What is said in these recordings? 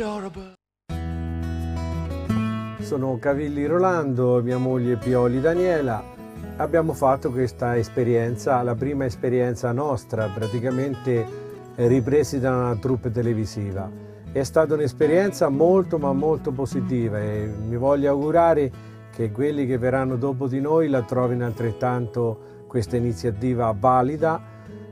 adorable. Sono Cavilli Rolando mia moglie Pioli Daniela. Abbiamo fatto questa esperienza, la prima esperienza nostra, praticamente eh, ripresi da una troupe televisiva. È stata un'esperienza molto ma molto positiva e mi voglio augurare che quelli che verranno dopo di noi la trovino altrettanto questa iniziativa valida.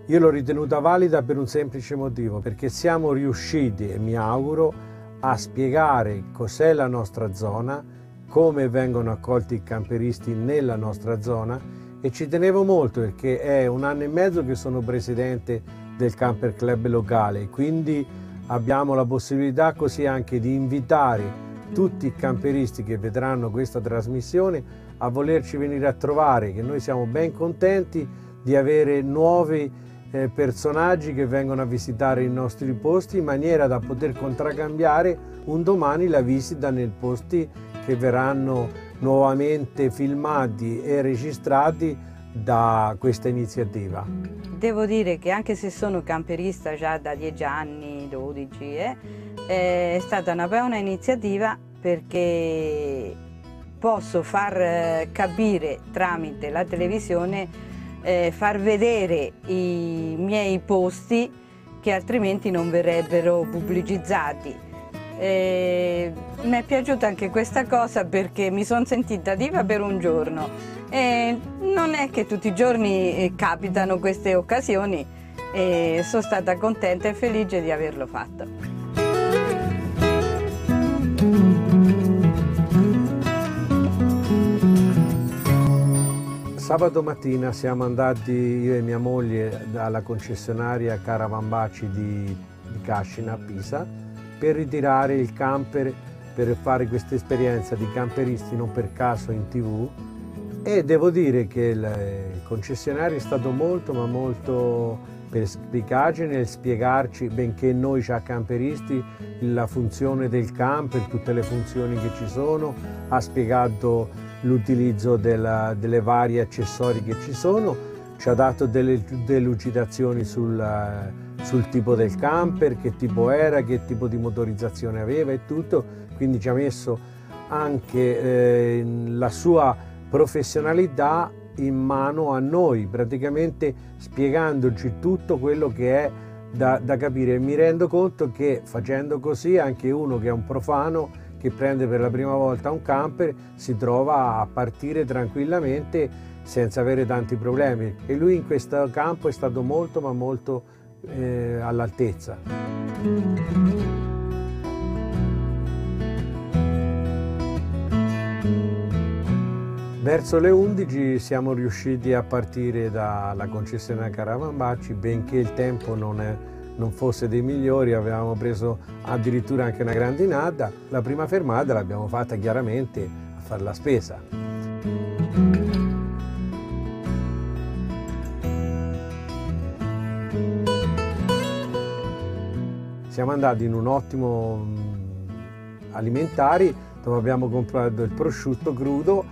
Io l'ho ritenuta valida per un semplice motivo, perché siamo riusciti, e mi auguro, a spiegare cos'è la nostra zona, come vengono accolti i camperisti nella nostra zona e ci tenevo molto perché è un anno e mezzo che sono presidente del camper club locale, quindi abbiamo la possibilità così anche di invitare tutti i camperisti che vedranno questa trasmissione a volerci venire a trovare, che noi siamo ben contenti di avere nuovi eh, personaggi che vengono a visitare i nostri posti in maniera da poter contraccambiare un domani la visita nei posti che verranno nuovamente filmati e registrati da questa iniziativa. Devo dire che anche se sono camperista già da 10 anni, 12, eh, è stata una buona iniziativa perché posso far eh, capire tramite la televisione, eh, far vedere i miei posti che altrimenti non verrebbero pubblicizzati. Mi è piaciuta anche questa cosa perché mi sono sentita diva per un giorno e non è che tutti i giorni eh, capitano queste occasioni e sono stata contenta e felice di averlo fatto. Sabato mattina siamo andati io e mia moglie alla concessionaria Caravambaci di, di Cascina a Pisa per ritirare il camper per fare questa esperienza di camperisti non per caso in tv e devo dire che il concessionario è stato molto ma molto perspicace nel spiegarci, benché noi già camperisti, la funzione del camper, tutte le funzioni che ci sono, ha spiegato l'utilizzo delle varie accessori che ci sono, ci ha dato delle delucidazioni sul, sul tipo del camper, che tipo era, che tipo di motorizzazione aveva e tutto, quindi ci ha messo anche eh, la sua professionalità in mano a noi, praticamente spiegandoci tutto quello che è da, da capire. Mi rendo conto che facendo così anche uno che è un profano che prende per la prima volta un camper si trova a partire tranquillamente senza avere tanti problemi e lui in questo campo è stato molto ma molto eh, all'altezza. Verso le 11 siamo riusciti a partire dalla concessionaria Caravambacci, benché il tempo non, è, non, fosse dei migliori, avevamo preso addirittura anche una grandinata. La prima fermata l'abbiamo fatta chiaramente a fare la spesa. Siamo andati in un ottimo alimentari dove abbiamo comprato il prosciutto crudo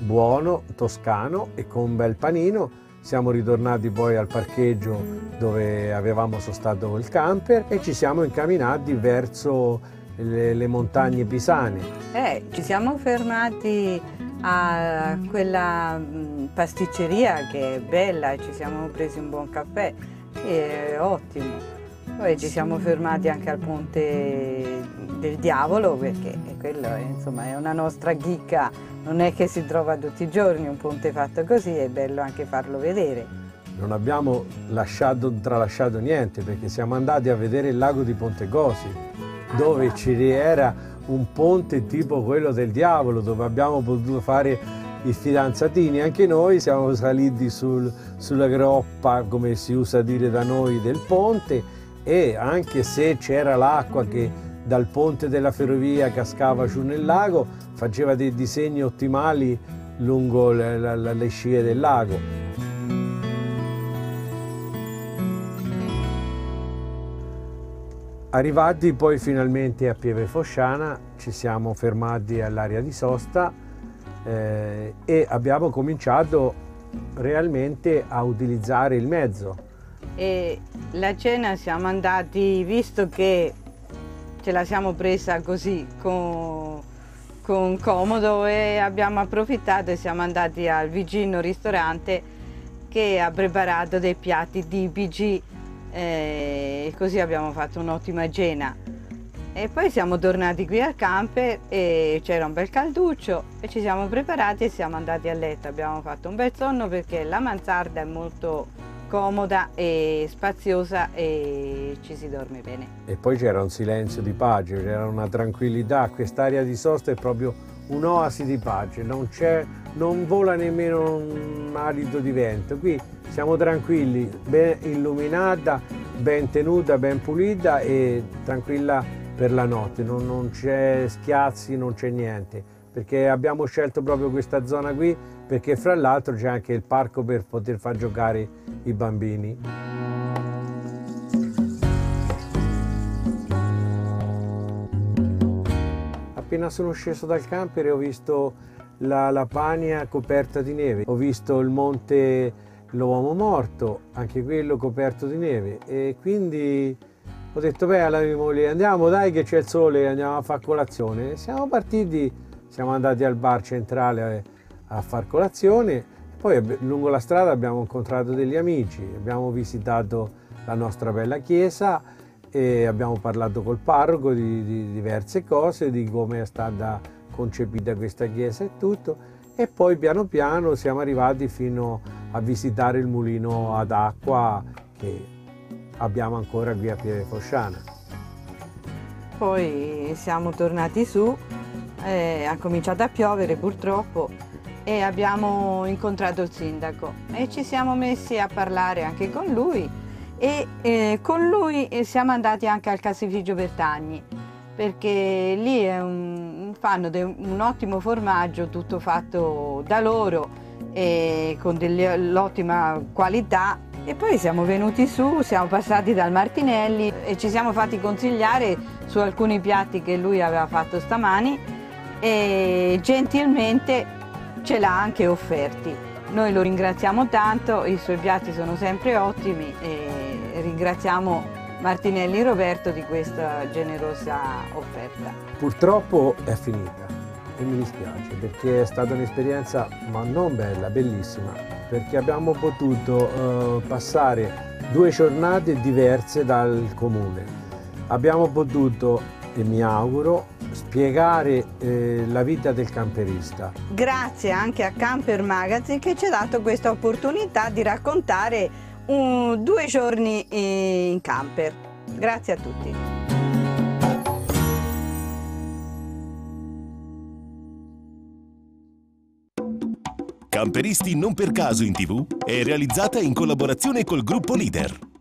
buono, toscano e con un bel panino. Siamo ritornati poi al parcheggio dove avevamo sostato il camper e ci siamo incamminati verso le, le montagne pisane. Eh, ci siamo fermati a quella pasticceria che è bella, ci siamo presi un buon caffè, è ottimo. Poi ci siamo fermati anche al ponte del diavolo perché quello è, insomma, è una nostra chicca, non è che si trova tutti i giorni un ponte fatto così, è bello anche farlo vedere. Non abbiamo lasciato, tralasciato niente perché siamo andati a vedere il lago di Pontecosi dove ci era un ponte tipo quello del diavolo dove abbiamo potuto fare i fidanzatini, anche noi siamo saliti sul, sulla groppa, come si usa dire da noi, del ponte e anche se c'era l'acqua che dal ponte della ferrovia cascava giù nel lago, faceva dei disegni ottimali lungo le, le- le- scie del lago. Arrivati poi finalmente a Pieve Fosciana, ci siamo fermati all'area di sosta eh, e abbiamo cominciato realmente a utilizzare il mezzo. E la cena siamo andati, visto che ce la siamo presa così con, con comodo e abbiamo approfittato e siamo andati al vicino ristorante che ha preparato dei piatti tipici eh, e così abbiamo fatto un'ottima cena. E poi siamo tornati qui al camper e c'era un bel calduccio e ci siamo preparati e siamo andati a letto. Abbiamo fatto un bel sonno perché la mansarda è molto comoda e spaziosa e ci si dorme bene. E poi c'era un silenzio di pace, c'era una tranquillità, quest'area di sosta è proprio un'oasi di pace, non, non vola nemmeno un alito di vento, qui siamo tranquilli, ben illuminata, ben tenuta, ben pulita e tranquilla per la notte, non, non c'è schiazzi, non c'è niente, perché abbiamo scelto proprio questa zona qui perché fra l'altro c'è anche il parco per poter far giocare i bambini. Appena sono sceso dal camper ho visto la Lapania coperta di neve, ho visto il monte L'Uomo Morto, anche quello coperto di neve e quindi ho detto beh alla mia moglie andiamo dai che c'è il sole, andiamo a fare colazione. Siamo partiti, siamo andati al bar centrale a, a far colazione, poi lungo la strada abbiamo incontrato degli amici, abbiamo visitato la nostra bella chiesa e abbiamo parlato col parroco di, di diverse cose, di come è stata concepita questa chiesa e tutto. E poi piano piano siamo arrivati fino a visitare il mulino ad acqua che abbiamo ancora qui a Pieve Fosciana. Poi siamo tornati su, eh, ha cominciato a piovere purtroppo e abbiamo incontrato il sindaco. E ci siamo messi a parlare anche con lui. E eh, con lui eh, siamo andati anche al caseificio Bertagni perché lì un- fanno de- un ottimo formaggio tutto fatto da loro e con dell'ottima qualità. E poi siamo venuti su, siamo passati dal Martinelli e ci siamo fatti consigliare su alcuni piatti che lui aveva fatto stamani e gentilmente ce l'ha anche offerti. Noi lo ringraziamo tanto, i suoi piatti sono sempre ottimi e ringraziamo Martinelli Roberto di questa generosa offerta. Purtroppo è finita e mi dispiace perché è stata un'esperienza ma non bella, bellissima, perché abbiamo potuto eh, passare due giornate diverse dal comune. Abbiamo potuto, e mi auguro, spiegare eh, la vita del camperista. Grazie anche a Camper Magazine che ci ha dato questa opportunità di raccontare un- due giorni in camper. Grazie a tutti. Camperisti non per caso in tv è realizzata in collaborazione col gruppo Leader.